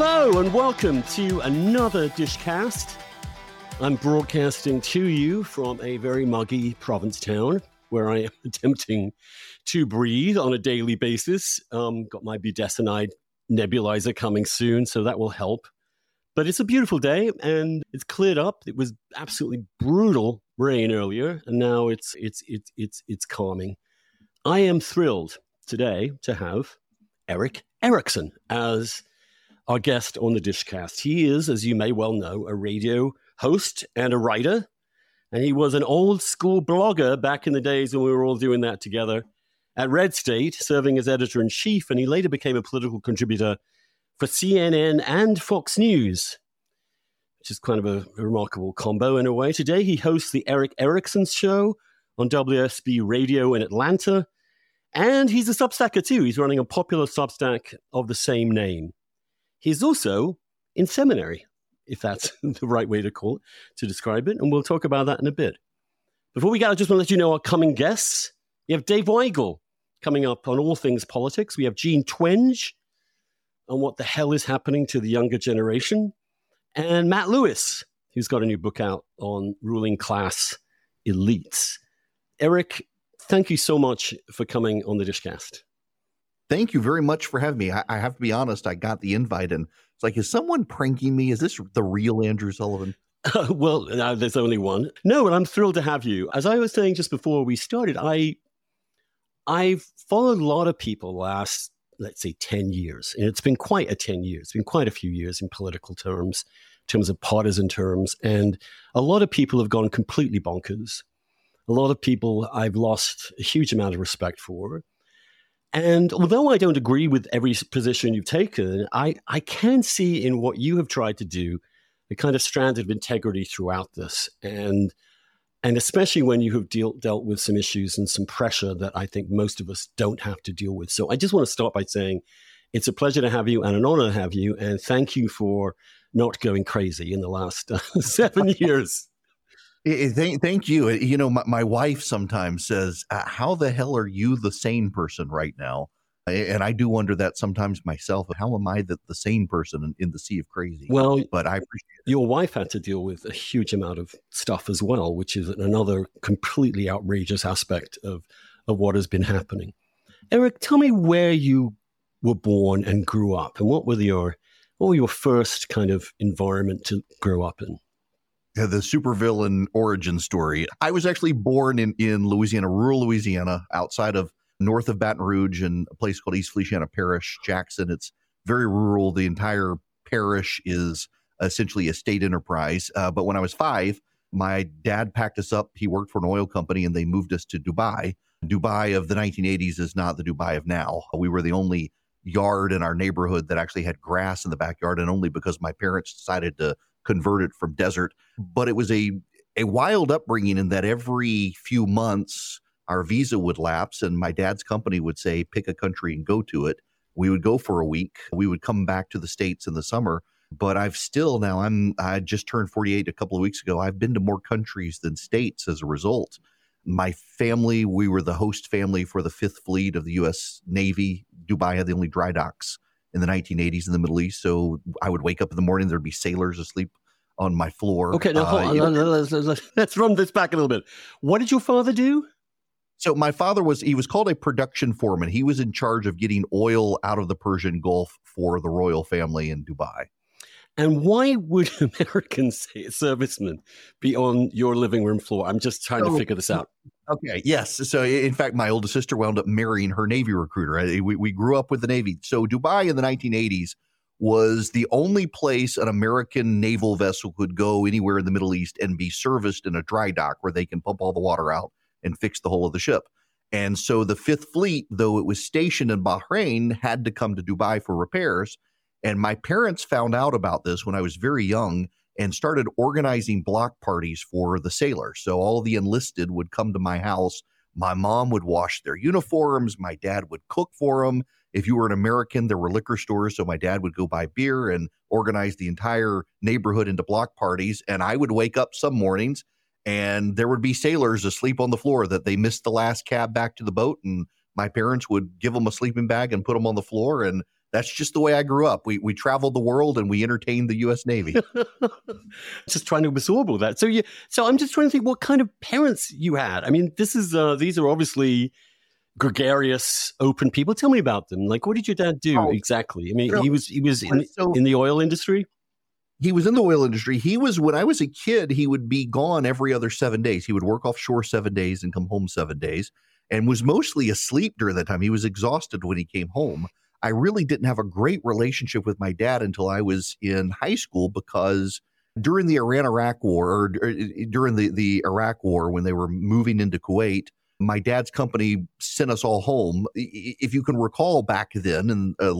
Hello and welcome to another Dishcast. I'm broadcasting to you from a very muggy Provincetown where I am attempting to breathe on a daily basis. Um, got my budesonide nebulizer coming soon, so that will help. But it's a beautiful day and it's cleared up. It was absolutely brutal rain earlier, and now it's it's it's it's it's calming. I am thrilled today to have Erick Erickson as our guest on the Dishcast. He is, as you may well know, a radio host and a writer. And he was an old school blogger back in the days when we were all doing that together at Red State, serving as editor in chief. And he later became a political contributor for CNN and Fox News, which is kind of a, a remarkable combo in a way. Today, he hosts the Erick Erickson Show on WSB Radio in Atlanta. And he's a Substacker too. He's running a popular Substack of the same name. He's also in seminary, if that's the right way to call it, to describe it. And we'll talk about that in a bit. Before we go, I just want to let you know our coming guests. We have Dave Weigel coming up on all things politics. We have Jean Twenge on what the hell is happening to the younger generation. And Matt Lewis, who's got a new book out on ruling class elites. Erick, thank you so much for coming on the Dishcast thank you very much for having me. I, I, have to be honest, I got the invite and it's like, is someone pranking me? Is this the real Andrew Sullivan? Uh, well, there's only one. No, and I'm thrilled to have you. As I was saying just before we started, I I've followed a lot of people last, let's say, 10 years. And it's been quite a 10 years. It's been quite a few years in political terms, in terms of partisan terms. And a lot of people have gone completely bonkers. A lot of people I've lost a huge amount of respect for. And although I don't agree with every position you've taken, I, I can see in what you have tried to do a kind of strand of integrity throughout this. And and especially when you have deal, dealt with some issues and some pressure that I think most of us don't have to deal with. So I just want to start by saying it's a pleasure to have you and an honor to have you. And thank you for not going crazy in the last uh, seven years. Eh, eh, thank, thank you. Eh, you know, my, my wife sometimes says, uh, "How the hell are you the sane person right now?" And I do wonder that sometimes myself. How am I the, the sane person in, in the sea of crazy? Well, but I appreciate it. Your wife had to deal with a huge amount of stuff as well, which is another completely outrageous aspect of of what has been happening. Erick, tell me where you were born and grew up, and what were your what were your first kind of environment to grow up in? The supervillain origin story. I was actually born in, in Louisiana, rural Louisiana, outside of north of Baton Rouge in a place called East Feliciana Parish, Jackson. It's very rural. The entire parish is essentially a state enterprise. Uh, but when I was five, my dad packed us up. He worked for an oil company and they moved us to Dubai. Dubai of the 1980s is not the Dubai of now. We were the only yard in our neighborhood that actually had grass in the backyard, and only because my parents decided to converted from desert. But it was a a wild upbringing in that every few months our visa would lapse and my dad's company would say pick a country and go to it. We would go for a week. We would come back to the states in the summer but i've still now i'm i just turned 48 a couple of weeks ago i've been to more countries than states as a result. My family we were the host family for the fifth fleet of the us navy. Dubai had the only dry docks in the 1980s in the Middle East. So I would wake up in the morning, there'd be sailors asleep on my floor. Okay, now hold uh, on. Let's, let's, let's run this back a little bit. What did your father do? So my father was he was called a production foreman. He was in charge of getting oil out of the Persian Gulf for the royal family in Dubai. And why would American servicemen be on your living room floor? I'm just trying to figure this out. Okay. Yes. So, in fact, my oldest sister wound up marrying her Navy recruiter. We, we grew up with the Navy. So, Dubai in the 1980s was the only place an American naval vessel could go anywhere in the Middle East and be serviced in a dry dock where they can pump all the water out and fix the hull of the ship. And so the Fifth Fleet, though it was stationed in Bahrain, had to come to Dubai for repairs. And my parents found out about this when I was very young and started organizing block parties for the sailors. So all the enlisted would come to my house. My mom would wash their uniforms. My dad would cook for them. If you were an American, there were liquor stores. So my dad would go buy beer and organize the entire neighborhood into block parties. And I would wake up some mornings and there would be sailors asleep on the floor that they missed the last cab back to the boat. And my parents would give them a sleeping bag and put them on the floor. And that's just the way I grew up. We we traveled the world and we entertained the U.S. Navy. just trying to absorb all that. So you, so I'm just trying to think what kind of parents you had. I mean, this is uh, these are obviously gregarious, open people. Tell me about them. Like, what did your dad do oh, exactly? I mean, he was he was in, so, in the oil industry. He was in the oil industry. He was when I was a kid. He would be gone every other seven days. He would work offshore seven days and come home seven days, and was mostly asleep during that time. He was exhausted when he came home. I really didn't have a great relationship with my dad until I was in high school because during the Iran Iraq War or, or, during the, the Iraq War, when they were moving into Kuwait, my dad's company sent us all home. If you can recall back then in uh,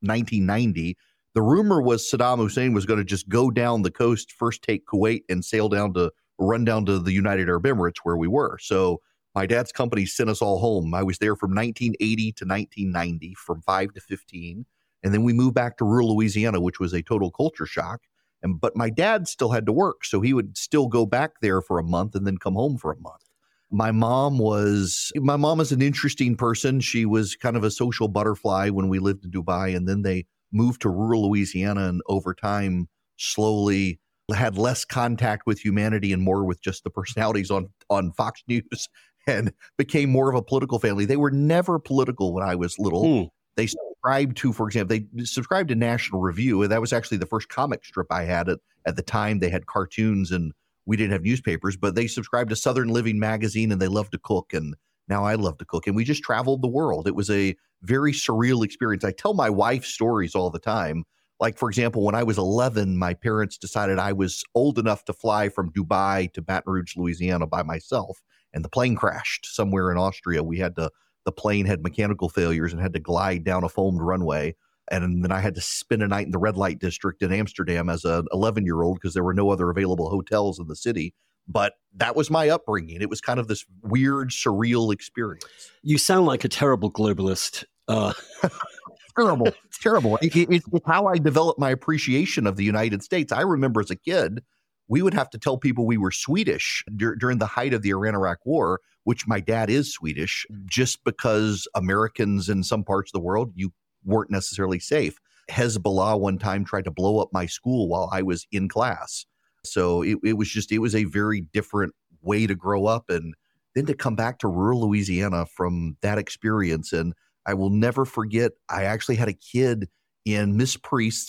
1990, the rumor was Saddam Hussein was going to just go down the coast, first take Kuwait and sail down to run down to the United Arab Emirates where we were. So my dad's company sent us all home. I was there from 1980 to 1990, from 5 to 15. And then we moved back to rural Louisiana, which was a total culture shock. And but my dad still had to work, so he would still go back there for a month and then come home for a month. My mom was my mom is an interesting person. She was kind of a social butterfly when we lived in Dubai, and then they moved to rural Louisiana, and over time, slowly had less contact with humanity and more with just the personalities on on Fox News and became more of a political family. They were never political when I was little. Hmm. They subscribed to, for example, they subscribed to National Review, and that was actually the first comic strip I had at, at the time. They had cartoons and we didn't have newspapers, but they subscribed to Southern Living magazine and they loved to cook. And now I love to cook. And we just traveled the world. It was a very surreal experience. I tell my wife stories all the time. Like, for example, when I was 11, my parents decided I was old enough to fly from Dubai to Baton Rouge, Louisiana by myself and the plane crashed somewhere in Austria. We had to, the plane had mechanical failures and had to glide down a foamed runway. And then I had to spend a night in the red light district in Amsterdam as an 11 year old because there were no other available hotels in the city. But that was my upbringing. It was kind of this weird, surreal experience. You sound like a terrible globalist. Uh. terrible. It's terrible. It, it, it's how I developed my appreciation of the United States. I remember as a kid, we would have to tell people we were Swedish dur- during the height of the Iran Iraq War, which my dad is Swedish, mm. just because Americans in some parts of the world, you weren't necessarily safe. Hezbollah one time tried to blow up my school while I was in class. So it, it was just, it was a very different way to grow up. And then to come back to rural Louisiana from that experience. And I will never forget, I actually had a kid in Miss Priest's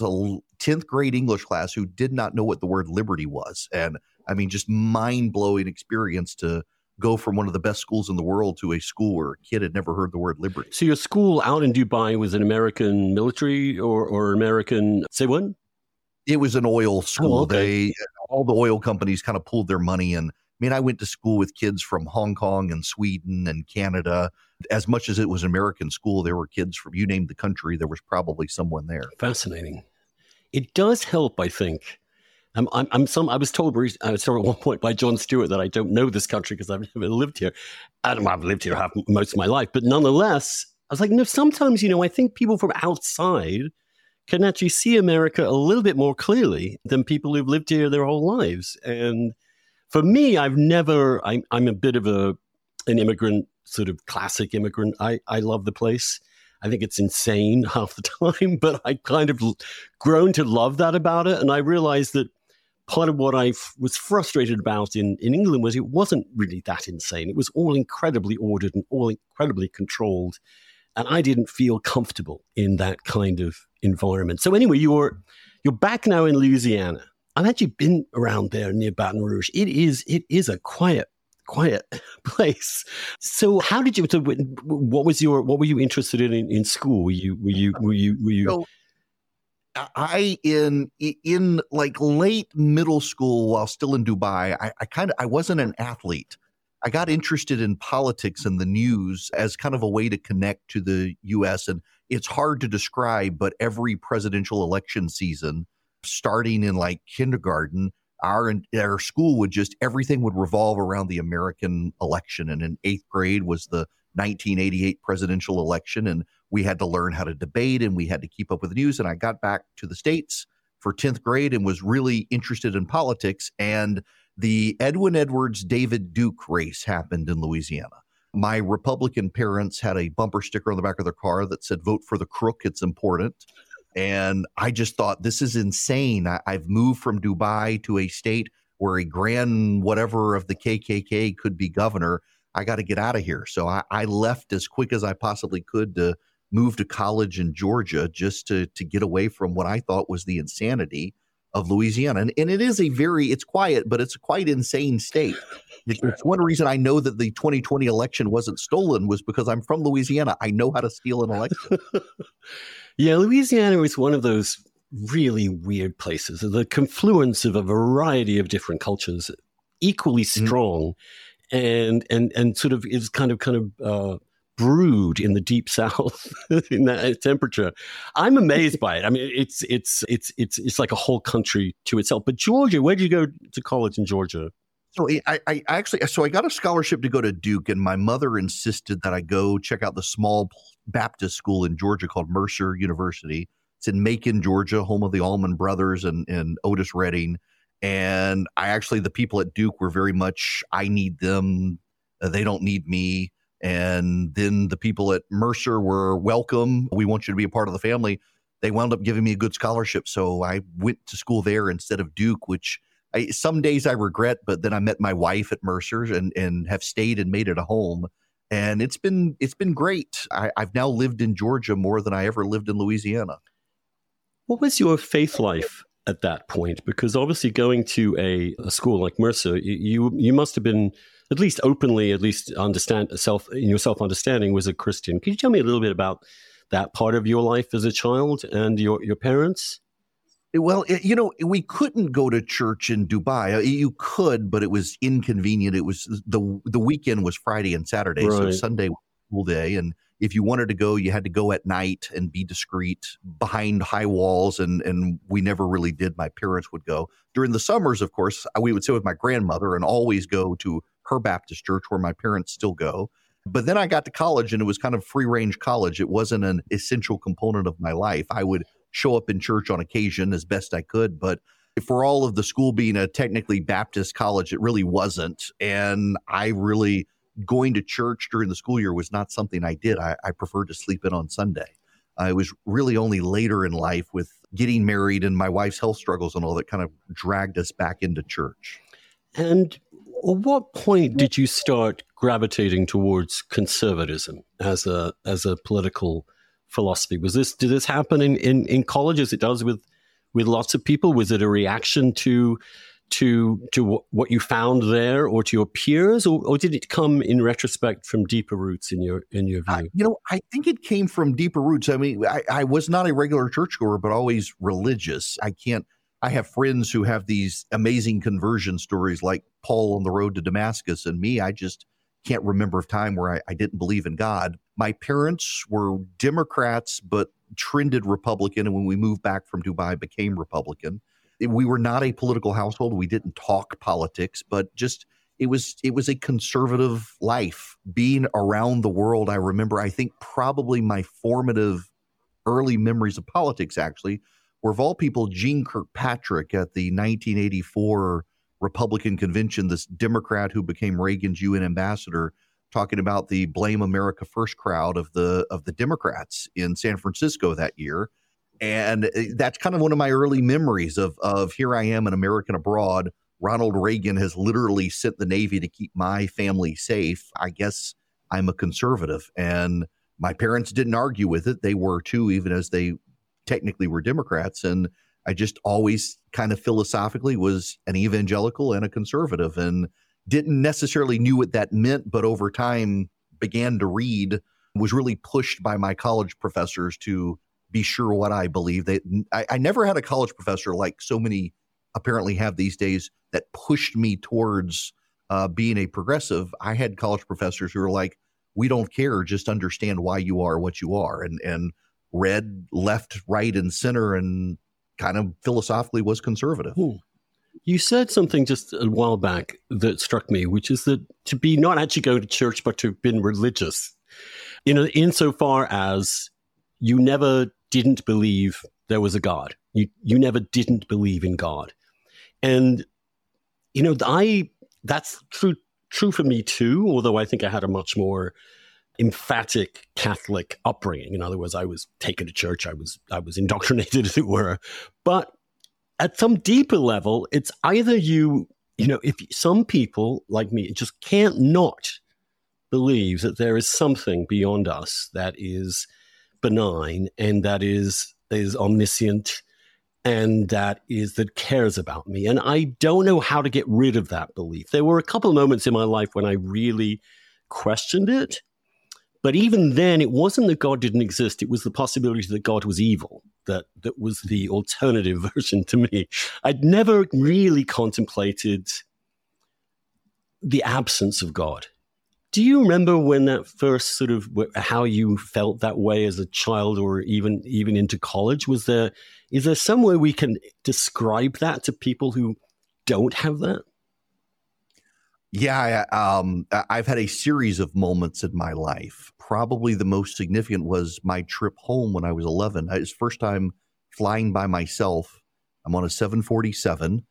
10th grade English class who did not know what the word liberty was. And I mean, just mind blowing experience to go from one of the best schools in the world to a school where a kid had never heard the word liberty. So your school out in Dubai was an American military or, or American, say what? It was an oil school. Oh, okay. They, all the oil companies kind of pulled their money and I mean, I went to school with kids from Hong Kong and Sweden and Canada. As much as it was American school, there were kids from you named the country. There was probably someone there. Fascinating. It does help, I think. I'm, I'm, I'm some. I was told I was at one point by Jon Stewart that I don't know this country because I've never lived here. And I've lived here half, most of my life, but nonetheless, I was like, no. Sometimes, you know, I think people from outside can actually see America a little bit more clearly than people who've lived here their whole lives. And for me, I've never. I'm I'm a bit of a an immigrant, sort of classic immigrant. I I love the place. I think it's insane half the time, but I kind of grown to love that about it, and I realized that part of what I f- was frustrated about in, in England was it wasn't really that insane. It was all incredibly ordered and all incredibly controlled. And I didn't feel comfortable in that kind of environment. So anyway, you're you're back now in Louisiana. I've actually been around there near Baton Rouge. It is it is a quiet quiet place. So how did you? So what was your? What were you interested in in, in school? Were you? Were you? Were you? Were you? So, I in in like late middle school while still in Dubai, I, I kind of I wasn't an athlete. I got interested in politics and the news as kind of a way to connect to the U.S. and it's hard to describe, but every presidential election season, starting in like kindergarten, our our school would just everything would revolve around the American election. And in eighth grade was the 1988 presidential election, and we had to learn how to debate and we had to keep up with the news. And I got back to the states for 10th grade and was really interested in politics. And the Edwin Edwards David Duke race happened in Louisiana. My Republican parents had a bumper sticker on the back of their car that said, Vote for the crook, it's important. And I just thought, this is insane. I, I've moved from Dubai to a state where a grand whatever of the KKK could be governor. I got to get out of here. So I, I, left as quick as I possibly could to move to college in Georgia just to to get away from what I thought was the insanity of Louisiana. And, and it is a very, it's quiet, but it's a quite insane state. It's one reason I know that the 2020 election wasn't stolen was because I'm from Louisiana. I know how to steal an election. yeah, Louisiana is one of those really weird places. The confluence of a variety of different cultures, equally mm-hmm. strong, mm-hmm. and and and sort of is kind of kind of uh, brewed in the deep south in that temperature. I'm amazed by it. I mean, it's it's it's it's it's like a whole country to itself. But Georgia, where did you go to college in Georgia? So I, I actually so I got a scholarship to go to Duke, and my mother insisted that I go check out the small Baptist school in Georgia called Mercer University. It's in Macon, Georgia, home of the Allman Brothers and and Otis Redding. And I actually, the people at Duke were very much, I need them. Uh, they don't need me and then the people at Mercer were welcome. We want you to be a part of the family. They wound up giving me a good scholarship. So I went to school there instead of Duke, which I, some days I regret, but then I met my wife at Mercer's and, and have stayed and made it a home. And it's been it's been great. I, I've now lived in Georgia more than I ever lived in Louisiana. What was your faith life at that point? Because obviously, going to a, a school like Mercer, you you must have been at least openly, at least understand self in your self understanding was a Christian. Could you tell me a little bit about that part of your life as a child and your your parents? Well, you know, we couldn't go to church in Dubai. Uh, you could, but it was inconvenient. It was the the weekend was Friday and Saturday, right. so Sunday was full day, and if you wanted to go, you had to go at night and be discreet behind high walls. And, and we never really did. My parents would go. During the summers, of course, we would sit with my grandmother and always go to her Baptist church where my parents still go. But then I got to college and it was kind of free range college. It wasn't an essential component of my life. I would show up in church on occasion as best I could, but for all of the school being a technically Baptist college, it really wasn't. And I really, going to church during the school year was not something I did. I, I preferred to sleep in on Sunday. I was really only later in life with getting married and my wife's health struggles and all that kind of dragged us back into church. And at what point did you start gravitating towards conservatism as a as a political philosophy? Was this did this happen in, in, in college as it does with with lots of people? Was it a reaction to to to what you found there or to your peers or, or, did it come in retrospect from deeper roots in your in your view you know i think it came from deeper roots i mean I, I was not a regular churchgoer but always religious i can't I have friends who have these amazing conversion stories like Paul on the road to Damascus. And me, I just can't remember a time where I, I didn't believe in God. My parents were Democrats, but trended Republican. And when we moved back from Dubai, became Republican. We were not a political household. We didn't talk politics, but just it was it was a conservative life. Being around the world, I remember. I think probably my formative early memories of politics actually were of all people, Jeane Kirkpatrick at the 1984 Republican convention, this Democrat who became Reagan's UN ambassador, talking about the blame America first crowd of the of the Democrats in San Francisco that year. And eh, that's kind of one of my early memories of of here I am an American abroad. Ronald Reagan has literally sent the Navy to keep my family safe. I guess I'm a conservative. And my parents didn't argue with it. They were too, even as they technically were Democrats. And I just always kind of philosophically was an evangelical and a conservative and didn't necessarily knew what that meant, but over time began to read, was really pushed by my college professors to be sure what I believe. They, I, I never had a college professor like so many apparently have these days that pushed me towards uh, being a progressive. I had college professors who were like, "We don't care, just understand why you are what you are," and and read left, right, and center, and kind of philosophically was conservative. Hmm. You said something just a while back that struck me, which is that to be not actually going to church, but to have been religious, you know, insofar as you never didn't believe there was a God. You you never didn't believe in God, and you know, I that's true true for me too, although I think I had a much more emphatic Catholic upbringing. In other words, I was taken to church, I was I was indoctrinated, as it were. But at some deeper level, it's either you, you know, if some people like me just can't not believe that there is something beyond us that is benign and that is is omniscient and that is that cares about me and i don't know how to get rid of that belief there were a couple of moments in my life when i really questioned it but even then, it wasn't that God didn't exist. It was the possibility that God was evil that, that was the alternative version to me. I'd never really contemplated the absence of God. Do you remember when that first sort of how you felt that way as a child or even even into college? Was there is there some way we can describe that to people who don't have that? Yeah, um, I've had a series of moments in my life. Probably the most significant was my trip home when I was 11. It's first time flying by myself. I'm on a 747.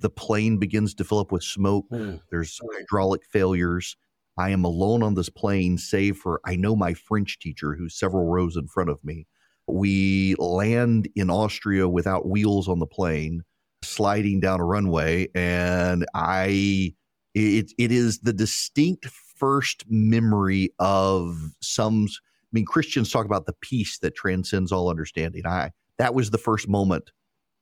The plane begins to fill up with smoke. Mm. There's hydraulic failures. I am alone on this plane, save for I know my French teacher who's several rows in front of me. We land in Austria without wheels on the plane, sliding down a runway, and I it, it is the distinct first memory of some. I mean, Christians talk about the peace that transcends all understanding. I that was the first moment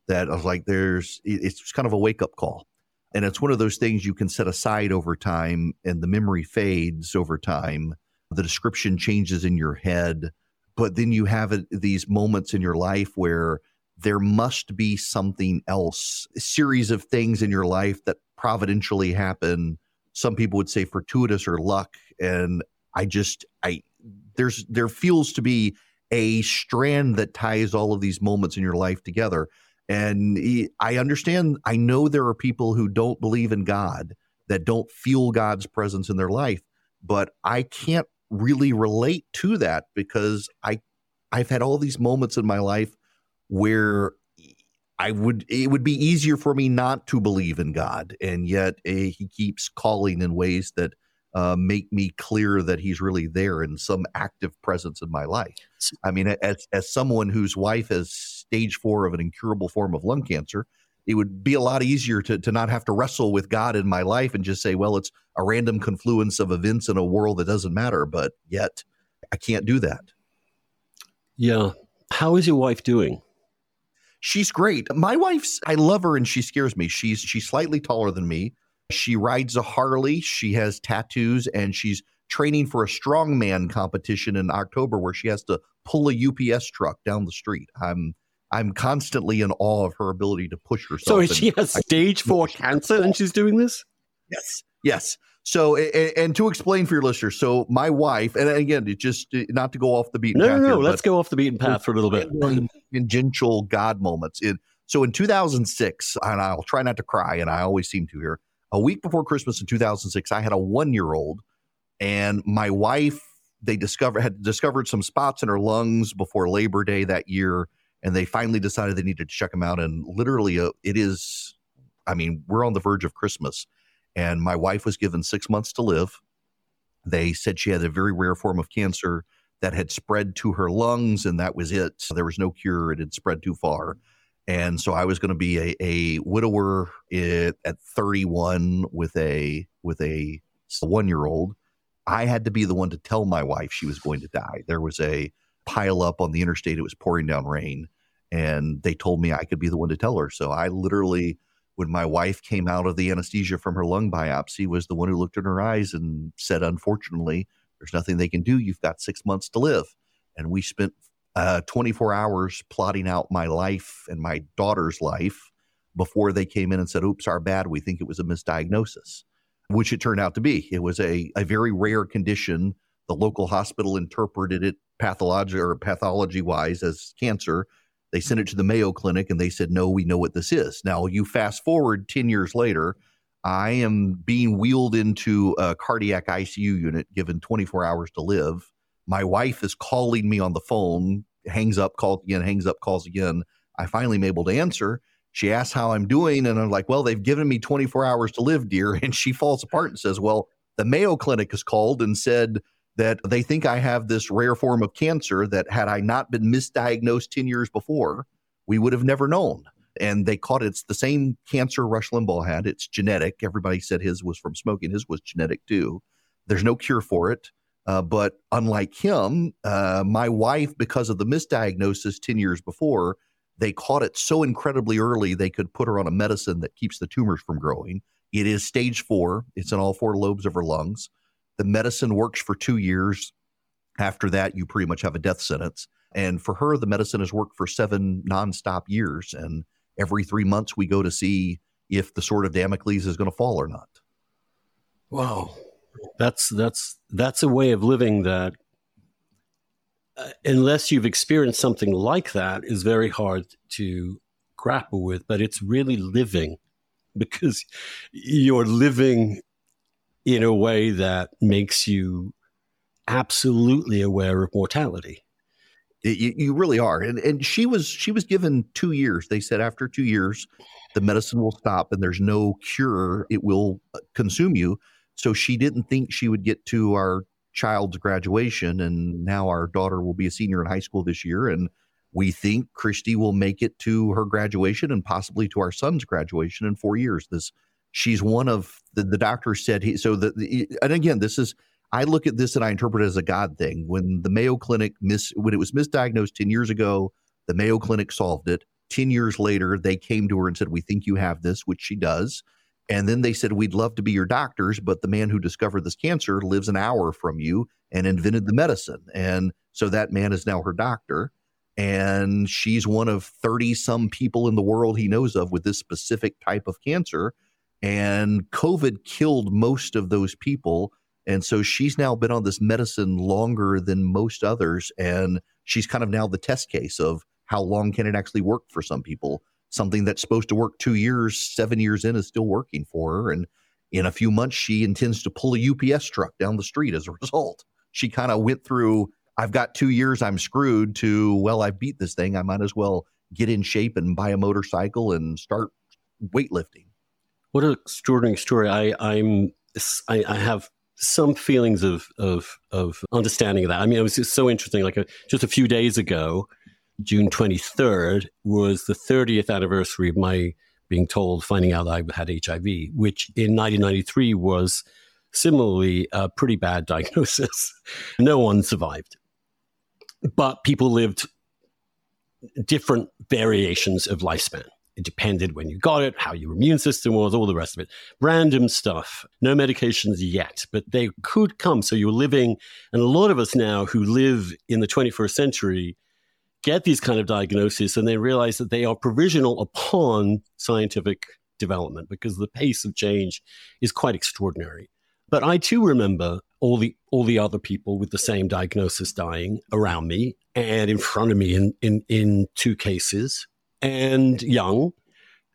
that I was like, "There's." It's kind of a wake up call, and it's one of those things you can set aside over time, and the memory fades over time. The description changes in your head, but then you have these moments in your life where there must be something else, a series of things in your life that providentially happen. Some people would say fortuitous or luck. And I just, I, there's, there feels to be a strand that ties all of these moments in your life together. And I understand, I know there are people who don't believe in God, that don't feel God's presence in their life, but I can't really relate to that because I, I've had all these moments in my life where I would it would be easier for me not to believe in God, and yet uh, He keeps calling in ways that uh, make me clear that He's really there in some active presence in my life. I mean, as as someone whose wife has stage four of an incurable form of lung cancer, it would be a lot easier to to not have to wrestle with God in my life and just say, well, it's a random confluence of events in a world that doesn't matter. But yet, I can't do that. Yeah. How is your wife doing? She's great. My wife's I love her and she scares me. She's she's slightly taller than me. She rides a Harley, she has tattoos and she's training for a strongman competition in October where she has to pull a UPS truck down the street. I'm I'm constantly in awe of her ability to push herself. So she has stage 4 cancer and she's doing this? Yes. Yes. So, and, and, to explain for your listeners, so my wife, and again, it just not to go off the beaten no, path. No, no, Let's go off the beaten path for a little bit. Tangential God moments. So in 2006, and I'll try not to cry, and I always seem to here. A week before Christmas in 2006, I had a one year old, and my wife, they discovered had discovered some spots in her lungs before Labor Day that year, and they finally decided they needed to check them out. And literally, uh, it is, I mean, we're on the verge of Christmas and my wife was given six months to live. They said she had a very rare form of cancer that had spread to her lungs, and that was it. There was no cure; it had spread too far. And so I was going to be a, a widower at, at 31 with a with a one year old. I had to be the one to tell my wife she was going to die. There was a pile up on the interstate; it was pouring down rain, and they told me I could be the one to tell her. So I literally when my wife came out of the anesthesia from her lung biopsy was the one who looked in her eyes and said unfortunately there's nothing they can do. You've got six months to live. And we spent uh, 24 hours plotting out my life and my daughter's life before they came in and said oops our bad. We think it was a misdiagnosis which it turned out to be. It was a, a very rare condition. The local hospital interpreted it pathology or pathology wise as cancer they sent it to the Mayo Clinic and they said, no, we know what this is. Now, you fast forward 10 years later, I am being wheeled into a cardiac ICU unit, given 24 hours to live. My wife is calling me on the phone, hangs up, calls again, hangs up, calls again. I finally am able to answer. She asks how I'm doing, and I'm like, Well, they've given me 24 hours to live, dear. And she falls apart and says, Well, The Mayo Clinic has called and said that they think I have this rare form of cancer that had I not been misdiagnosed 10 years before, we would have never known. And they caught it. It's the same cancer Rush Limbaugh had. It's genetic. Everybody said his was from smoking. His was genetic too. There's no cure for it. Uh, but unlike him, uh, my wife, because of the misdiagnosis 10 years before, they caught it so incredibly early they could put her on a medicine that keeps the tumors from growing. It is stage four, it's in all four lobes of her lungs. The medicine works for two years. After that, you pretty much have a death sentence. And for her, the medicine has worked for seven nonstop years. And every three months, we go to see if the sword of Damocles is going to fall or not. Wow, that's that's that's a way of living that, uh, unless you've experienced something like that, is very hard to grapple with. But it's really living because you're living in a way that makes you absolutely aware of mortality. You, you, really are, and and she was she was given two years. They said after two years, the medicine will stop, and there's no cure. It will uh, consume you. So she didn't think she would get to our child's graduation, and now our daughter will be a senior in high school this year, and we think Christy will make it to her graduation and possibly to our son's graduation in four years. This she's one of the, the doctor said he so the, the and again this is I look at this and I interpret it as a God thing. When the Mayo Clinic mis when it was misdiagnosed 10 years ago, the Mayo Clinic solved it. 10 years later, they came to her and said, We think you have this, which she does. And then they said, We'd love to be your doctors, but the man who discovered this cancer lives an hour from you and invented the medicine. And so that man is now her doctor. And she's one of 30 some people in the world he knows of with this specific type of cancer. And COVID killed most of those people. And so she's now been on this medicine longer than most others. And she's kind of now the test case of how long can it actually work for some people. Something that's supposed to work two years, seven years in is still working for her. And in a few months, she intends to pull a UPS truck down the street as a result. She kind of went through, I've got two years, I'm screwed, to, well, I beat this thing. I might as well get in shape and buy a motorcycle and start weightlifting. What an extraordinary story! I, I'm I, I have some feelings of of of understanding of that. I mean, it was just so interesting. Like a, just a few days ago, June twenty third was the thirtieth anniversary of my being told, finding out I had HIV, which in 1993 was similarly a pretty bad diagnosis. no one survived, but people lived different variations of lifespan. It depended when you got it, how your immune system was, all the rest of it. Random stuff. No medications yet, but they could come. So you're living, and a lot of us now who live in the 21st century get these kind of diagnoses and they realize that they are provisional upon scientific development because the pace of change is quite extraordinary. But I too remember all the all the other people with the same diagnosis dying around me and in front of me in in, in two cases and young,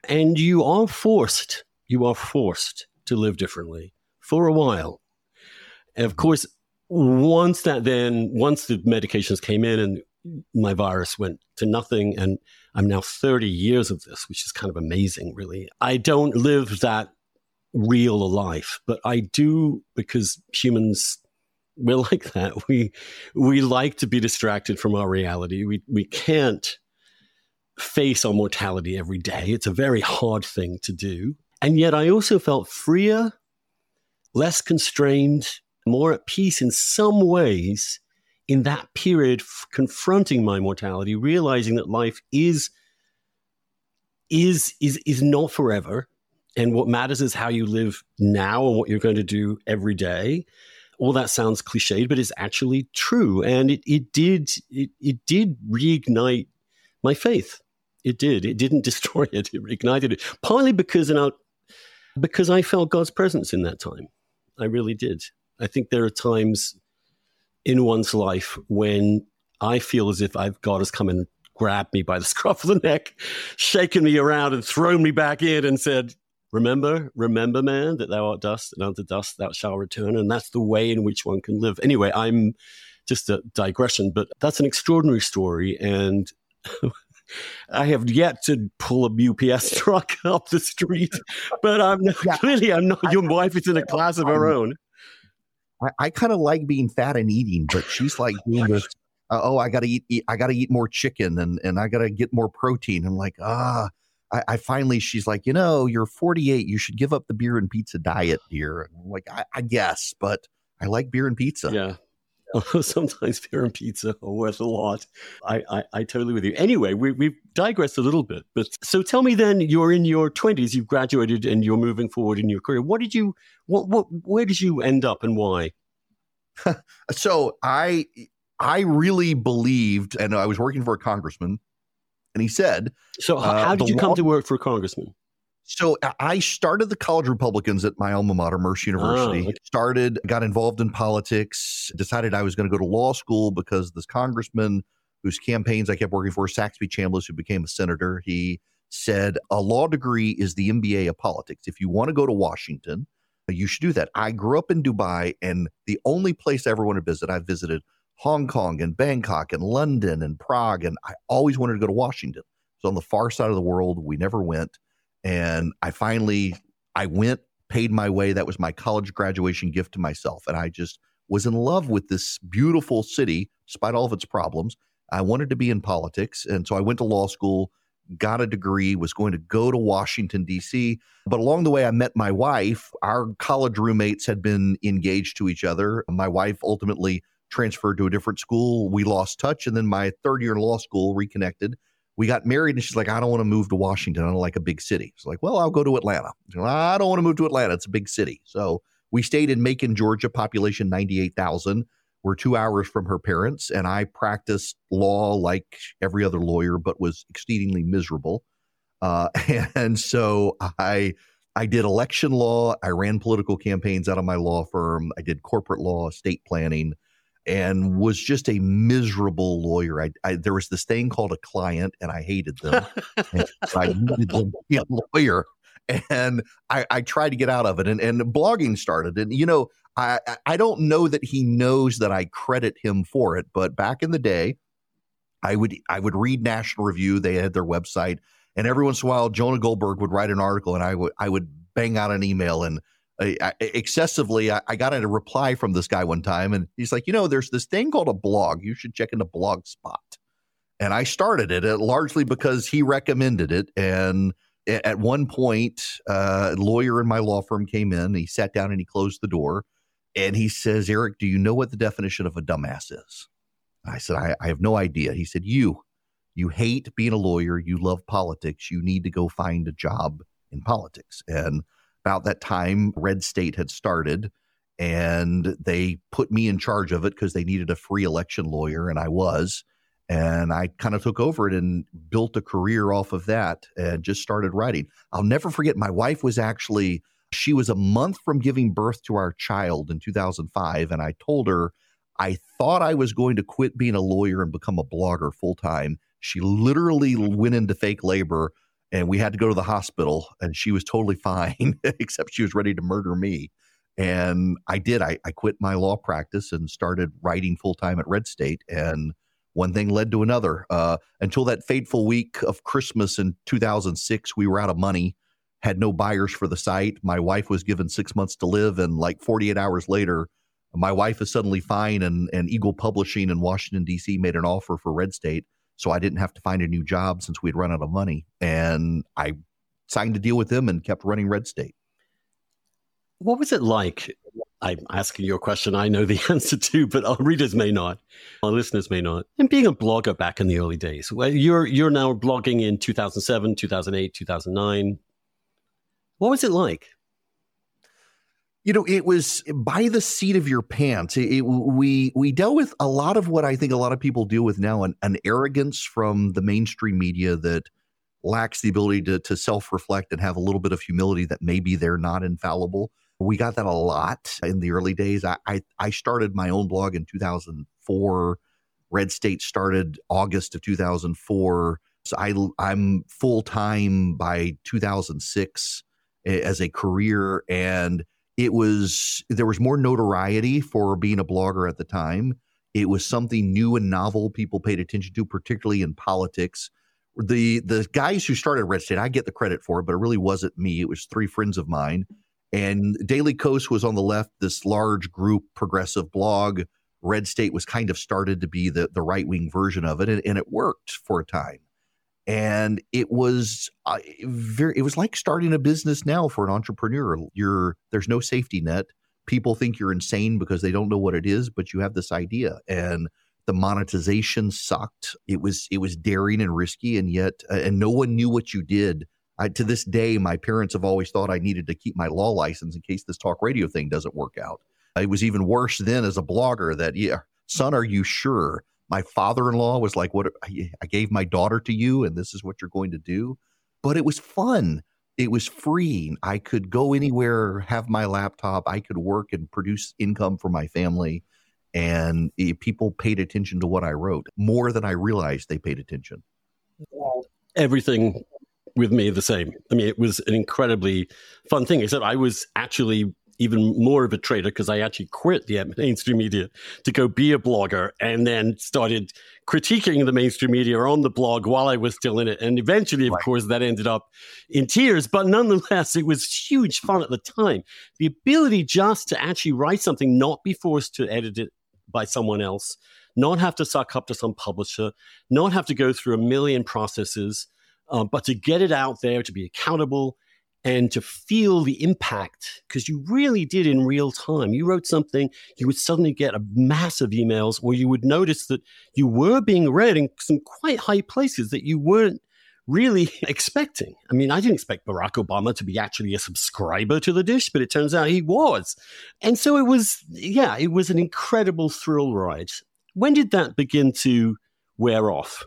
and you are forced, you are forced to live differently for a while. And of course, once that then, once the medications came in and my virus went to nothing, and I'm now 30 years of this, which is kind of amazing, really. I don't live that real a life, but I do because humans we're like that. We we like to be distracted from our reality. We we can't face our mortality every day. It's a very hard thing to do. And yet I also felt freer, less constrained, more at peace in some ways in that period f- confronting my mortality, realizing that life is is is is not forever and what matters is how you live now and what you're going to do every day all that sounds cliched but it's actually true and it, it did it, it did reignite my faith it did. It didn't destroy it. It ignited it. Partly because in our, because I felt God's presence in that time. I really did. I think there are times in one's life when I feel as if I've God has come and grabbed me by the scruff of the neck, shaken me around, and thrown me back in, and said, "Remember, remember, man, that thou art dust, and unto dust thou shalt return." And that's the way in which one can live. Anyway, I'm just a digression, but that's an extraordinary story, and I have yet to pull a UPS truck up the street, but I'm not, yeah. clearly I'm not. Your wife is in a class of her own. I, I kind of like being fat and eating, but she's like doing this. Uh, oh, I gotta eat, eat. I gotta eat more chicken, and and I gotta get more protein. I'm like, ah. I, I, finally, she's like, you know, you're 48. You should give up the beer and pizza diet, dear. And I'm like, I, I guess, but I like beer and pizza. Yeah. sometimes beer and pizza are worth a lot. I, I, I totally with you. Anyway, we, we've digressed a little bit. But so tell me then, you're in your 20s, you've graduated and you're moving forward in your career. What did you, what, what, where did you end up and why? so I, I really believed, and I was working for a congressman, and he said, "So how, uh, did you come to work for a congressman?" So I started the college Republicans at my alma mater, Mercer oh, University. Oh, okay. Started, got involved in politics, decided I was going to go to law school because this congressman whose campaigns I kept working for, Saxby Chambliss, who became a senator, he said a law degree is the MBA of politics. If you want to go to Washington, you should do that. I grew up in Dubai, and the only place I ever wanted to visit, I visited Hong Kong and Bangkok and London and Prague, and I always wanted to go to Washington. It's on the far side of the world. We never went. And I finally, I went, paid my way. That was my college graduation gift to myself. And I just was in love with this beautiful city, despite all of its problems. I wanted to be in politics. And so I went to law school, got a degree, was going to go to Washington, D.C. But along the way, I met my wife. Our college roommates had been engaged to each other. My wife ultimately transferred to a different school. We lost touch. And then my third year in law school reconnected we got married and she's like, I don't want to move to Washington. I don't like a big city. It's like, well, I'll go to Atlanta. I don't want to move to Atlanta. It's a big city. So we stayed in Macon, Georgia, population 98,000. We're two hours from her parents. And I practiced law like every other lawyer, but was exceedingly miserable. Uh, and so I, I did election law. I ran political campaigns out of my law firm. I did corporate law, estate planning and was just a miserable lawyer. I, I, there was this thing called a client, and I hated them. I needed them to be a lawyer, and I, I, tried to get out of it. And, and blogging started, and you know, I I don't know that he knows that I credit him for it, but back in the day, I would I would read National Review. They had their website, and every once in a while, Jonah Goldberg would write an article, and I would I would bang out an email and Excessively. I, I, got a reply from this guy one time, and he's like, you know, there's this thing called a blog. You should check into Blogspot. And I started it uh, largely because he recommended it. And at one point, uh, a lawyer in my law firm came in. He sat down and he closed the door, and he says, "Erick, do you know what the definition of a dumbass is?" I said, I, I have no idea. He said, "You, you hate being a lawyer. You love politics. You need to go find a job in politics." And about that time, Red State had started, and they put me in charge of it because they needed a free election lawyer, and I was. And I kind of took over it and built a career off of that and just started writing. I'll never forget, my wife was actually, she was a month from giving birth to our child in 2005. And I told her, I thought I was going to quit being a lawyer and become a blogger full time. She literally went into fake labor and we had to go to the hospital and she was totally fine except she was ready to murder me. And i did. I, I quit my law practice and started writing full-time at red state and one thing led to another. Uh, until that fateful week of christmas in 2006 we were out of money had no buyers for the site. My wife was given six months to live and like 48 hours later my wife is suddenly fine and, and eagle publishing in washington d.c made an offer for red state so I didn't have to find a new job since we'd run out of money. And I signed a deal with them and kept running Red State. What was it like? I'm asking you a question I know the answer to, but our readers may not, our listeners may not. And being a blogger back in the early days, well, you're you're now blogging in 2007, 2008, 2009. What was it like? You know it was by the seat of your pants. It, it, we we dealt with a lot of what i think a lot of people deal with now an, an arrogance from the mainstream media that lacks the ability to, to self-reflect and have a little bit of humility that maybe they're not infallible. We got that a lot in the early days. I i, I started my own blog in 2004 red state started august of 2004 so i i'm full-time by 2006 eh, as a career. And it was there was more notoriety for being a blogger at the time. It was something new and novel people paid attention to, particularly in politics. The the guys who started Red State, I get the credit for it, but it really wasn't me. It was three friends of mine. And Daily Kos was on the left, this large group progressive blog. Red State was kind of started to be the, the right wing version of it, and, and, it worked for a time. And it was uh, very, it was like starting a business now for an entrepreneur. You're there's no safety net. People think you're insane because they don't know what it is, but you have this idea, and the monetization sucked. It was it was daring and risky, and yet uh, and no one knew what you did. I, to this day, my parents have always thought I needed to keep my law license in case this talk radio thing doesn't work out. It was even worse then as a blogger that, yeah, son, are you sure? My father in law was like, What I gave my daughter to you, and this is what you're going to do. But it was fun. It was free. I could go anywhere, have my laptop. I could work and produce income for my family. And people paid attention to what I wrote more than I realized they paid attention. Everything with me the same. I mean, it was an incredibly fun thing, except I was actually even more of a traitor because I actually quit the mainstream media to go be a blogger and then started critiquing the mainstream media on the blog while I was still in it. And eventually, of right. course, that ended up in tears. But nonetheless, it was huge fun at the time. The ability just to actually write something, not be forced to edit it by someone else, not have to suck up to some publisher, not have to go through a million processes, uh, but to get it out there, to be accountable, and to feel the impact because you really did in real time. You wrote something, you would suddenly get a massive emails where you would notice that you were being read in some quite high places that you weren't really expecting. I mean, I didn't expect Barack Obama to be actually a subscriber to the dish, but it turns out he was. And so it was, yeah, it was an incredible thrill ride. When did that begin to wear off?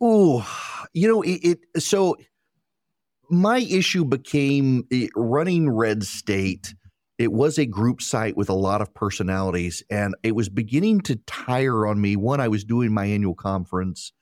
Oh, you know, it, it so my issue became eh, running Red State. It was a group site with a lot of personalities, and it was beginning to tire on me. One, I was doing my annual conference,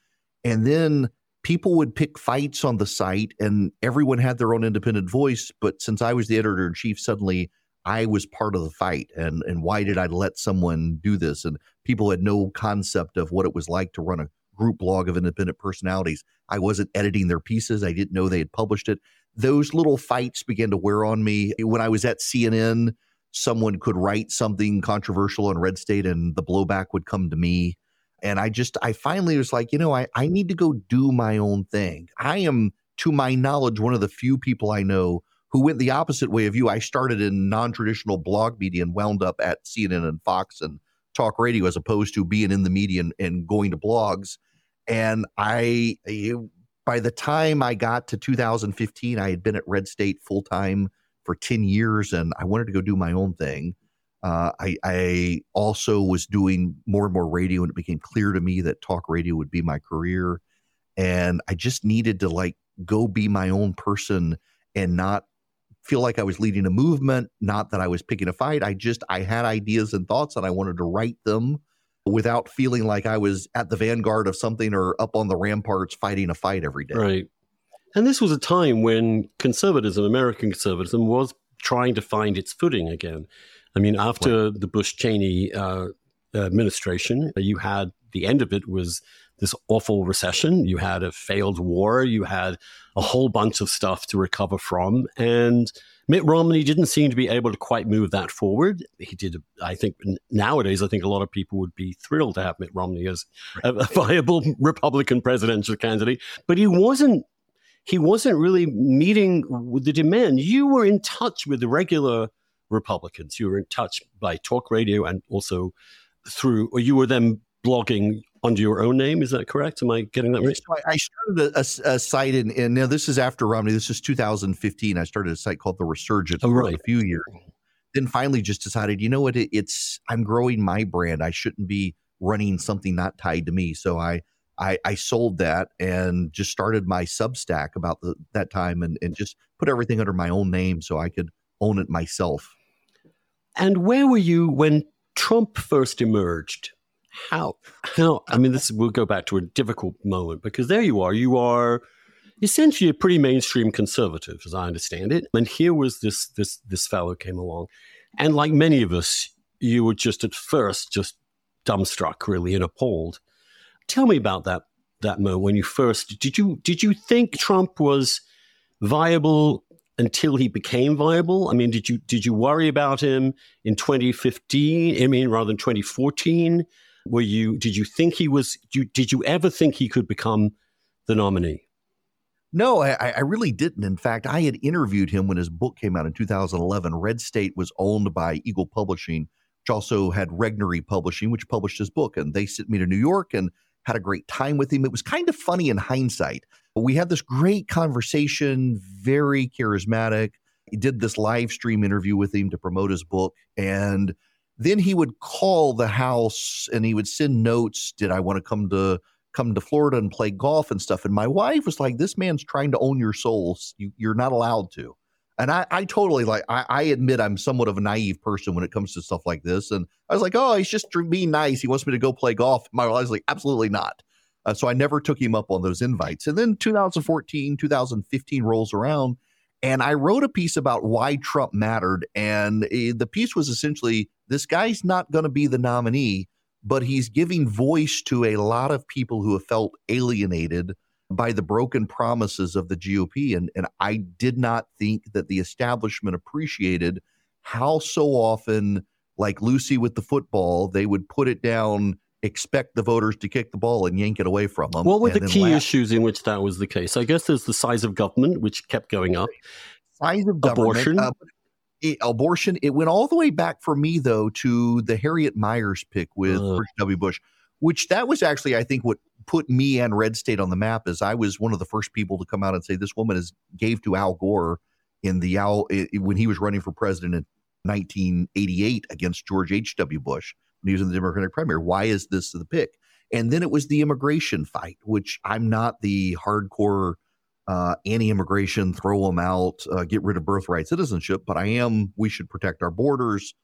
and then people would pick fights on the site, and everyone had their own independent voice. But since I was the editor in chief, suddenly I was part of the fight. And and why did I let someone do this? And people had no concept of what it was like to run a group blog of independent personalities. I wasn't editing their pieces. I didn't know they had published it. Those little fights began to wear on me. When I was at CNN, someone could write something controversial on Red State and the blowback would come to me. And I just, I finally was like, you know, I, I need to go do my own thing. I am, to my knowledge, one of the few people I know who went the opposite way of you. I started in non traditional blog media and wound up at CNN and Fox and talk radio as opposed to being in the media and, and going to blogs. And I, by the time I got to 2015, I had been at Red State full time for 10 years and I wanted to go do my own thing. Uh, I, I, also was doing more and more radio, and it became clear to me that talk radio would be my career. And I just needed to like go be my own person and not feel like I was leading a movement, not that I was picking a fight. I just I had ideas and thoughts and I wanted to write them without feeling like I was at the vanguard of something or up on the ramparts fighting a fight every day. Right. And this was a time when conservatism, American conservatism, was trying to find its footing again. I mean, after right. the Bush Cheney uh, administration, you had the end of it was this awful recession. You had a failed war. You had a whole bunch of stuff to recover from. And Mitt Romney didn't seem to be able to quite move that forward. He did, I think, nowadays, I think a lot of people would be thrilled to have Mitt Romney as a, a viable Republican presidential candidate, but he wasn't. He wasn't really meeting with the demand. You were in touch with the regular Republicans. You were in touch by talk radio and also through, or you were then blogging under your own name. Is that correct? Am I getting that right? So I started a, a, a site, in, and now this is after Romney. This is 2015. I started a site called The Resurgence oh, right. for a few years. Then finally, just decided, you know what? It, it's I'm growing my brand. I shouldn't be running something not tied to me. So I I, I sold that and just started my Substack about the, that time, and, and just put everything under my own name so I could own it myself. And where were you when Trump first emerged? How how i mean this will go back to a difficult moment because there you are you are essentially a pretty mainstream conservative as i understand it and here was this this this fellow came along and like many of us you were just at first just dumbstruck really and appalled tell me about that that moment when you first did you did you think trump was viable until he became viable? I mean, did you did you worry about him in 2015? I mean, rather than 2014? Were you did you think he was? Did you, did you ever think he could become the nominee? No, I, I, really didn't. In fact, I had interviewed him when his book came out in 2011. Red State was owned by Eagle Publishing, which also had Regnery Publishing, which published his book. And they sent me to New York and had a great time with him. It was kind of funny in hindsight. But we had this great conversation, very charismatic. He did this live stream interview with him to promote his book. And then he would call the house and he would send notes. Did I want to come to come to Florida and play golf and stuff. And my wife was like, "This man's trying to own your souls. You, are not allowed to." And I, I totally like. I, I, admit I'm somewhat of a naive person when it comes to stuff like this. And I was like, "Oh, he's just being nice. He wants me to go play golf." My wife was like, "Absolutely not." Uh, so I never took him up on those invites. And then 2014, 2015 rolls around, and I wrote a piece about why Trump mattered. And uh, the piece was essentially, "This guy's not going to be the nominee." but he's giving voice to a lot of people who have felt alienated by the broken promises of the GOP. And, and I did not think that the establishment appreciated how so often, like Lucy with the football, they would put it down, expect the voters to kick the ball and yank it away from them. What were the key laugh. issues in which that was the case? I guess there's the size of government, which kept going up. Size of government. Abortion. Uh, it, abortion. It went all the way back for me though to the Harriet Miers pick with uh. George W. Bush, which that was actually I think what put me and Red State on the map. Is I was one of the first people to come out and say this woman is gave to Al Gore in the Al when he was running for president in 1988 against George H. W. Bush when he was in the Democratic primary. Why is this the pick? And then it was the immigration fight, which I'm not the hardcore uh, anti-immigration, throw them out, uh, get rid of birthright citizenship. But I am. We should protect our borders.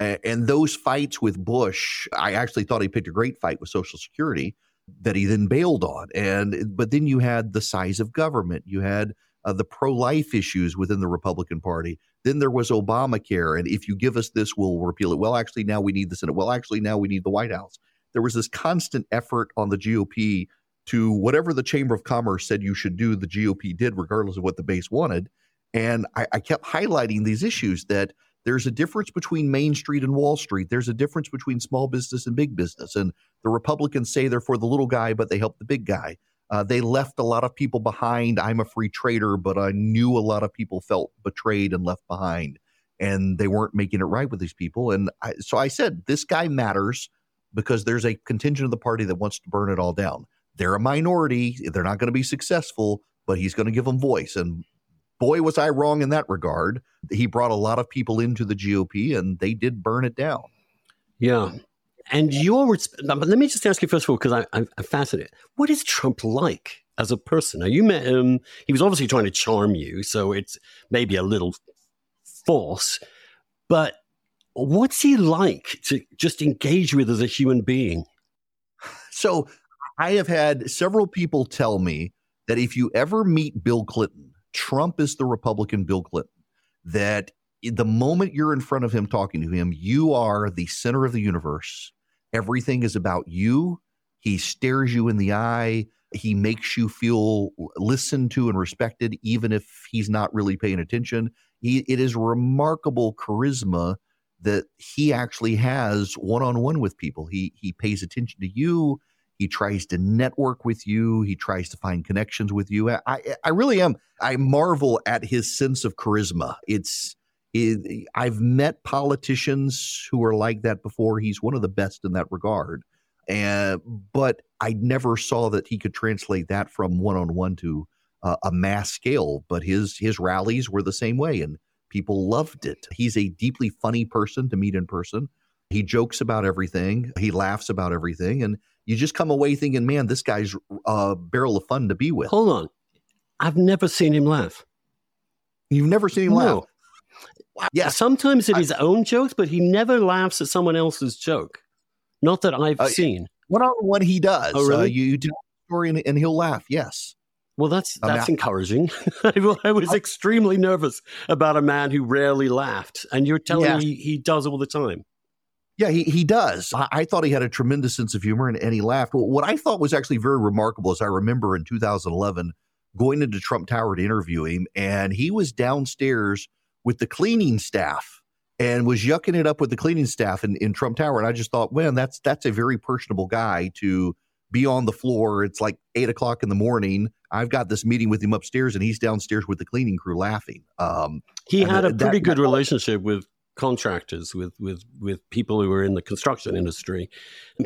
And, those fights with Bush, I actually thought he picked a great fight with Social Security that he then bailed on. And but then you had the size of government. You had uh, the pro-life issues within the Republican Party. Then there was Obamacare, and if you give us this, we'll repeal it. Well, actually, now we need the Senate. Well, actually, now we need the White House. There was this constant effort on the GOP to whatever the Chamber of Commerce said you should do, the GOP did, regardless of what the base wanted. And I, I, kept highlighting these issues that there's a difference between Main Street and Wall Street. There's a difference between small business and big business. And the Republicans say they're for the little guy, but they help the big guy. Uh, they left a lot of people behind. I'm a free trader, but I knew a lot of people felt betrayed and left behind, and they weren't making it right with these people. And I, so I said, this guy matters because there's a contingent of the party that wants to burn it all down. They're a minority. They're not going to be successful, but he's going to give them voice. And boy, was I wrong in that regard. He brought a lot of people into the GOP and they did burn it down. Yeah. And your, but let me just ask you first of all, because I'm fascinated. What is Trump like as a person? Now, you met him, he was obviously trying to charm you, so it's maybe a little false, but what's he like to just engage with as a human being? So I have had several people tell me that if you ever meet Bill Clinton, Trump is the Republican Bill Clinton, that the moment you're in front of him talking to him, you are the center of the universe. Everything is about you. He stares you in the eye. He makes you feel listened to and respected, even if he's not really paying attention. He, it is remarkable charisma that he actually has one on one with people. He he pays attention to you. He tries to network with you. He tries to find connections with you. I, I really am. I marvel at his sense of charisma. It's, it, I've met politicians who are like that before. He's one of the best in that regard. And, but I never saw that he could translate that from one on one to uh, a mass scale. But his his rallies were the same way, and people loved it. He's a deeply funny person to meet in person. He jokes about everything. He laughs about everything, and you just come away thinking, man, this guy's a barrel of fun to be with. Hold on. I've never seen him laugh. You've never seen him no. laugh? Yeah. Sometimes at I, his own jokes, but he never laughs at someone else's joke. Not that I've uh, seen. One on one, he does. Oh, really? Uh, you, you do a story and, and, he'll laugh. Yes. Well, that's that's encouraging. I was extremely nervous about a man who rarely laughed, and you're telling yeah. me he does all the time. Yeah, he, he does. I, I, thought he had a tremendous sense of humor and, and he laughed. Well, what I thought was actually very remarkable is I remember in 2011 going into Trump Tower to interview him, and he was downstairs with the cleaning staff and was yucking it up with the cleaning staff in, in Trump Tower. And I just thought, man, that's that's a very personable guy to be on the floor. It's like eight o'clock in the morning. I've got this meeting with him upstairs, and he's downstairs with the cleaning crew laughing. Um, he had a pretty that, good that, relationship with contractors, with with with people who were in the construction industry,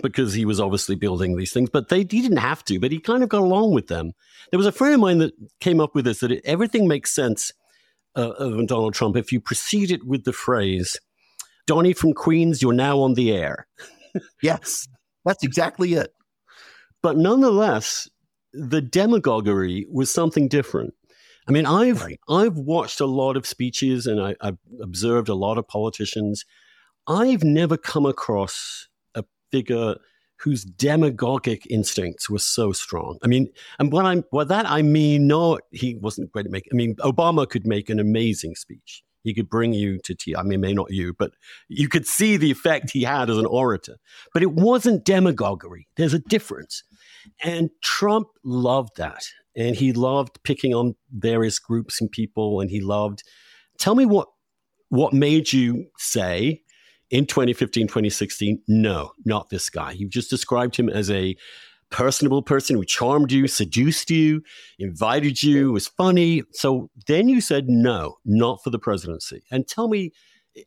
because he was obviously building these things. But they he didn't have to, but he kind of got along with them. There was a friend of mine that came up with this that it, everything makes sense uh, of Donald Trump if you precede it with the phrase, "Donnie from Queens, you're now on the air." yes, that's exactly it. But nonetheless, the demagoguery was something different. I mean, I've right. I've watched a lot of speeches and I, have observed a lot of politicians. I've never come across a figure whose demagogic instincts were so strong. I mean, and what I'm by that I mean not he wasn't great at making. I mean, Obama could make an amazing speech. He could bring you to tears. I mean, may not you, but you could see the effect he had as an orator. But it wasn't demagoguery. There's a difference. And Trump loved that. And he loved picking on various groups and people. And he loved, tell me what, what made you say in 2015, 2016, no, not this guy. You just described him as a personable person who charmed you, seduced you, invited you, was funny. So then you said, no, not for the presidency. And tell me,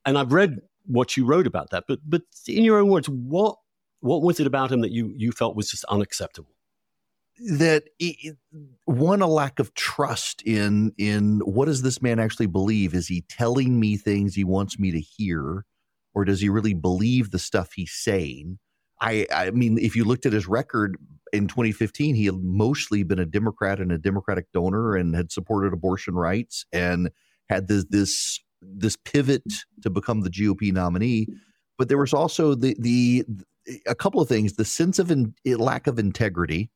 and I've read what you wrote about that, but but in your own words, what what was it about him that you you felt was just unacceptable? That it, one a lack of trust in in what does this man actually believe? Is he telling me things he wants me to hear, or does he really believe the stuff he's saying? I I mean, if you looked at his record in 2015, he had mostly been a Democrat and a Democratic donor and had supported abortion rights and had this this this pivot to become the GOP nominee. But there was also the the a couple of things the sense of in, lack of integrity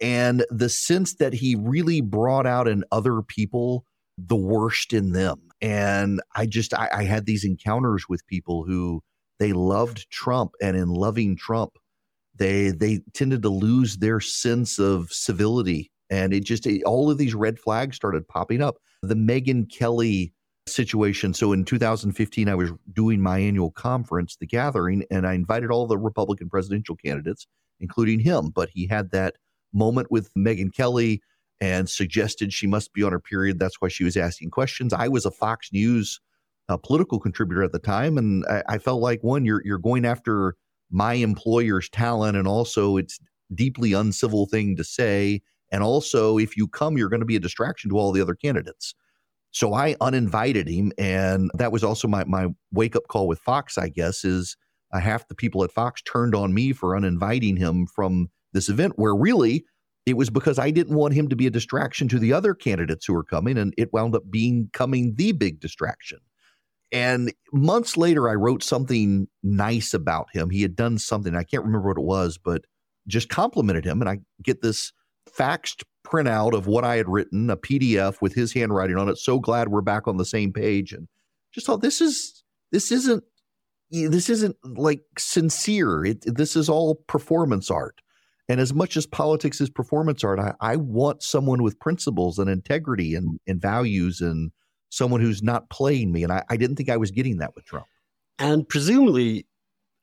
and the sense that he really brought out in other people the worst in them and i just I, I, had these encounters with people who they loved trump and in loving trump they they tended to lose their sense of civility and it just it, all of these red flags started popping up the megyn kelly situation. So in 2015, I was doing my annual conference, The Gathering, and I invited all the Republican presidential candidates, including him. But he had that moment with Megyn Kelly and suggested she must be on her period. That's why she was asking questions. I was a Fox News uh, political contributor at the time, and I, I felt like one, you're you're going after my employer's talent, and also it's deeply uncivil thing to say. And also, if you come, you're going to be a distraction to all the other candidates. So I uninvited him, and that was also my my wake up call with Fox. I guess is uh, half the people at Fox turned on me for uninviting him from this event, where really it was because I didn't want him to be a distraction to the other candidates who were coming, and it wound up being coming the big distraction. And months later, I wrote something nice about him. He had done something I can't remember what it was, but just complimented him, and I get this faxed printout of what I had written, a PDF with his handwriting on it. So glad we're back on the same page, and just thought this is this isn't this isn't like sincere. It, this is all performance art. And as much as politics is performance art, I, I want someone with principles and integrity and, and values and someone who's not playing me. And I, I didn't think I was getting that with Trump. And presumably,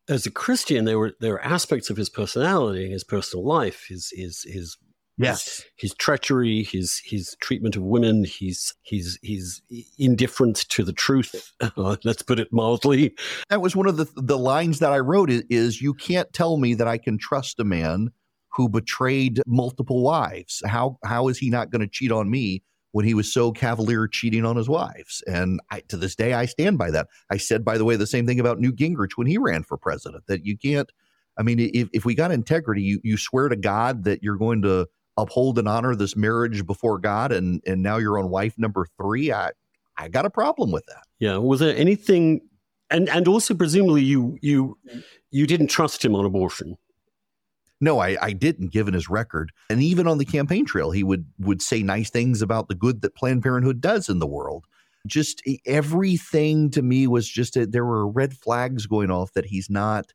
as a Christian, there were there were aspects of his personality, his personal life, his his his Yes, his, his, treachery, his his treatment of women, his his his indifference to the truth. let's put it mildly. That was one of the the lines that I wrote. Is, is you can't tell me that I can trust a man who betrayed multiple wives. How how is he not going to cheat on me when he was so cavalier cheating on his wives? And I, to this day, I stand by that. I said, by the way, the same thing about Newt Gingrich when he ran for president. That you can't. I mean, if if we got integrity, you you swear to God that you're going to uphold and honor this marriage before God, and and now you're on wife number three. I I got a problem with that. Yeah. Was there anything? And and also presumably you you you didn't trust him on abortion. No, I, I didn't, given his record. And even on the campaign trail, he would would say nice things about the good that Planned Parenthood does in the world. Just everything to me was just a, there were red flags going off that he's not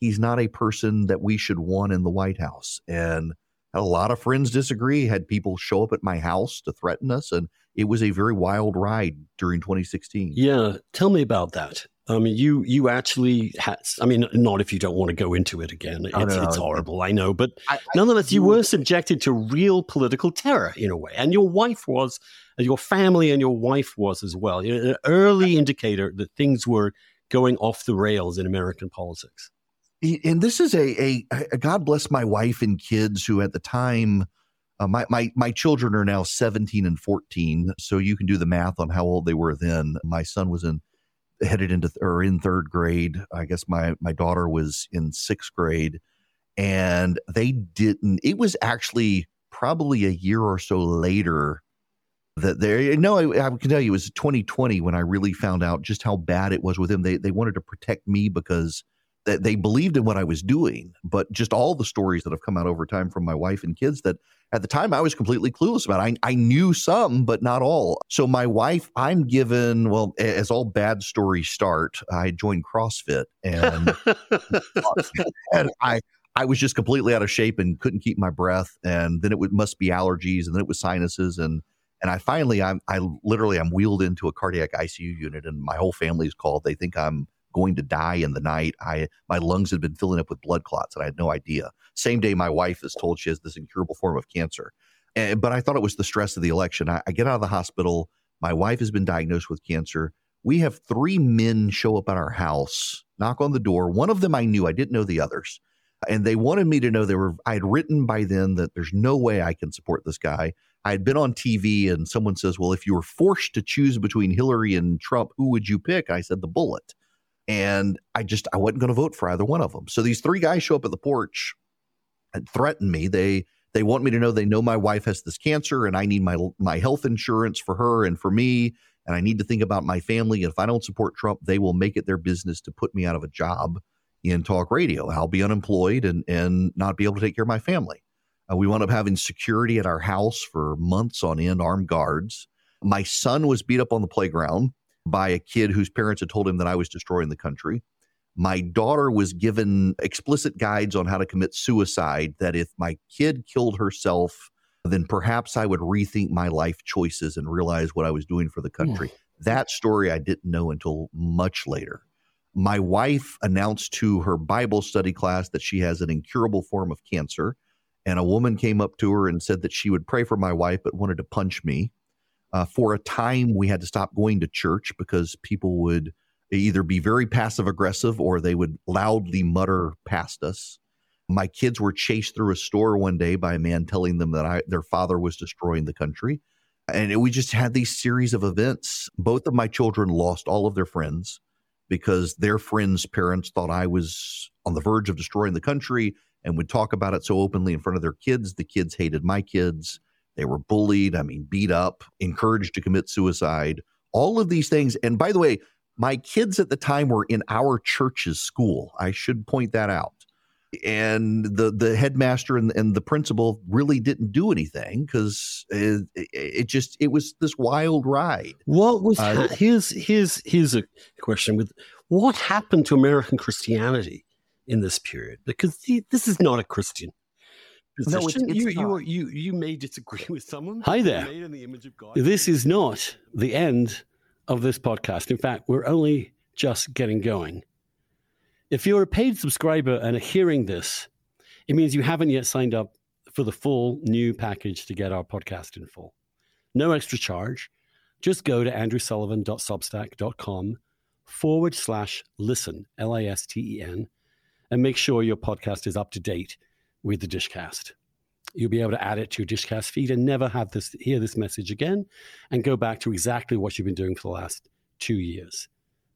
he's not a person that we should want in the White House. And a lot of friends disagree. Had people show up at my house to threaten us, and it was a very wild ride during 2016. Yeah, tell me about that. I mean, you you actually had. I mean, not if you don't want to go into it again. It's, oh, no, no, it's horrible, I know, but I, nonetheless, you were subjected to real political terror in a way, and your wife was, and your family and your wife was as well. An early indicator that things were going off the rails in American politics. And this is a, a, a God bless my wife and kids who at the time. Uh, my, my my children are now 17 and 14 so you can do the math on how old they were then my son was in headed into or in third grade. I guess my my daughter was in sixth grade, and they didn't. It was actually probably a year or so later that they no I, I, can tell you it was 2020 when I really found out just how bad it was with them. They they wanted to protect me because they believed in what I was doing, but just all the stories that have come out over time from my wife and kids that at the time I was completely clueless about. I, I knew some, but not all. So my wife, I'm given, well, as all bad stories start, I joined CrossFit and, and I, I was just completely out of shape and couldn't keep my breath. And then it would, must be allergies and then it was sinuses. And, and I finally, I'm, I literally, I'm wheeled into a cardiac ICU unit and my whole family's called. They think I'm going to die in the night. I my lungs had been filling up with blood clots, and I had no idea. Same day, my wife is told she has this incurable form of cancer. And, but I thought it was the stress of the election. I, I get out of the hospital. My wife has been diagnosed with cancer. We have three men show up at our house, knock on the door. One of them I knew. I didn't know the others and they wanted me to know they were i had written by then that there's no way i can support this guy i had been on tv and someone says well if you were forced to choose between hillary and trump who would you pick i said the bullet and I just I wasn't going to vote for either one of them. So these three guys show up at the porch and threaten me. They they want me to know they know my wife has this cancer and I need my my health insurance for her and for me and I need to think about my family. And if I don't support Trump, they will make it their business to put me out of a job in talk radio. I'll be unemployed and and not be able to take care of my family. Uh, we wound up having security at our house for months on end, armed guards. My son was beat up on the playground by a kid whose parents had told him that I was destroying the country. My daughter was given explicit guides on how to commit suicide, that if my kid killed herself, then perhaps I would rethink my life choices and realize what I was doing for the country. Mm. That story I didn't know until much later. My wife announced to her Bible study class that she has an incurable form of cancer. And a woman came up to her and said that she would pray for my wife, but wanted to punch me. Uh, for a time, we had to stop going to church because people would either be very passive aggressive or they would loudly mutter past us. My kids were chased through a store one day by a man telling them that I, their father was destroying the country. And it, we just had these series of events. Both of my children lost all of their friends because their friends' parents thought I was on the verge of destroying the country and would talk about it so openly in front of their kids. The kids hated my kids. They were bullied, I mean, beat up, encouraged to commit suicide, all of these things. And by the way, my kids at the time were in our church's school. I should point that out. And the the headmaster and, and the principal really didn't do anything because it, it, just it was this wild ride. What was uh, here's here's here's a question with what happened to American Christianity in this period because this is not a Christian position. No, it's, it's you, you, you, you may disagree with someone. Hi there. The this is not the end of this podcast. In fact, we're only just getting going. If you're a paid subscriber and are hearing this, it means you haven't yet signed up for the full new package to get our podcast in full. No extra charge. Just go to andrewsullivan.substack.com forward slash listen, L I S T E N, and make sure your podcast is up to date with the Dishcast. You'll be able to add it to your Dishcast feed and never have this hear this message again and go back to exactly what you've been doing for the last two years.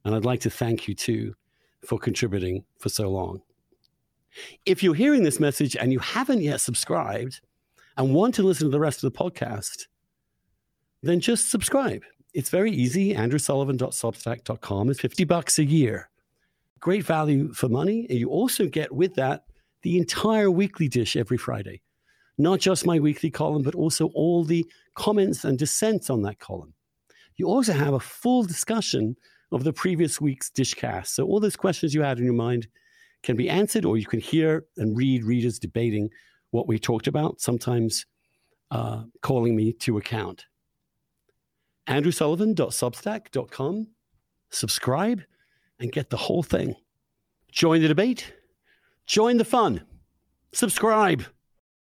And I'd like to thank you too for contributing for so long. If you're hearing this message and you haven't yet subscribed and want to listen to the rest of the podcast, then just subscribe. It's very easy. AndrewSullivan.substack.com is 50 bucks a year. Great value for money. And you also get with that the entire weekly dish every Friday. Not just my weekly column, but also all the comments and dissents on that column. You also have a full discussion of the previous week's dishcast. So all those questions you had in your mind can be answered, or you can hear and read readers debating what we talked about, sometimes uh, calling me to account. AndrewSullivan.substack.com. Subscribe and get the whole thing. Join the debate, join the fun, subscribe.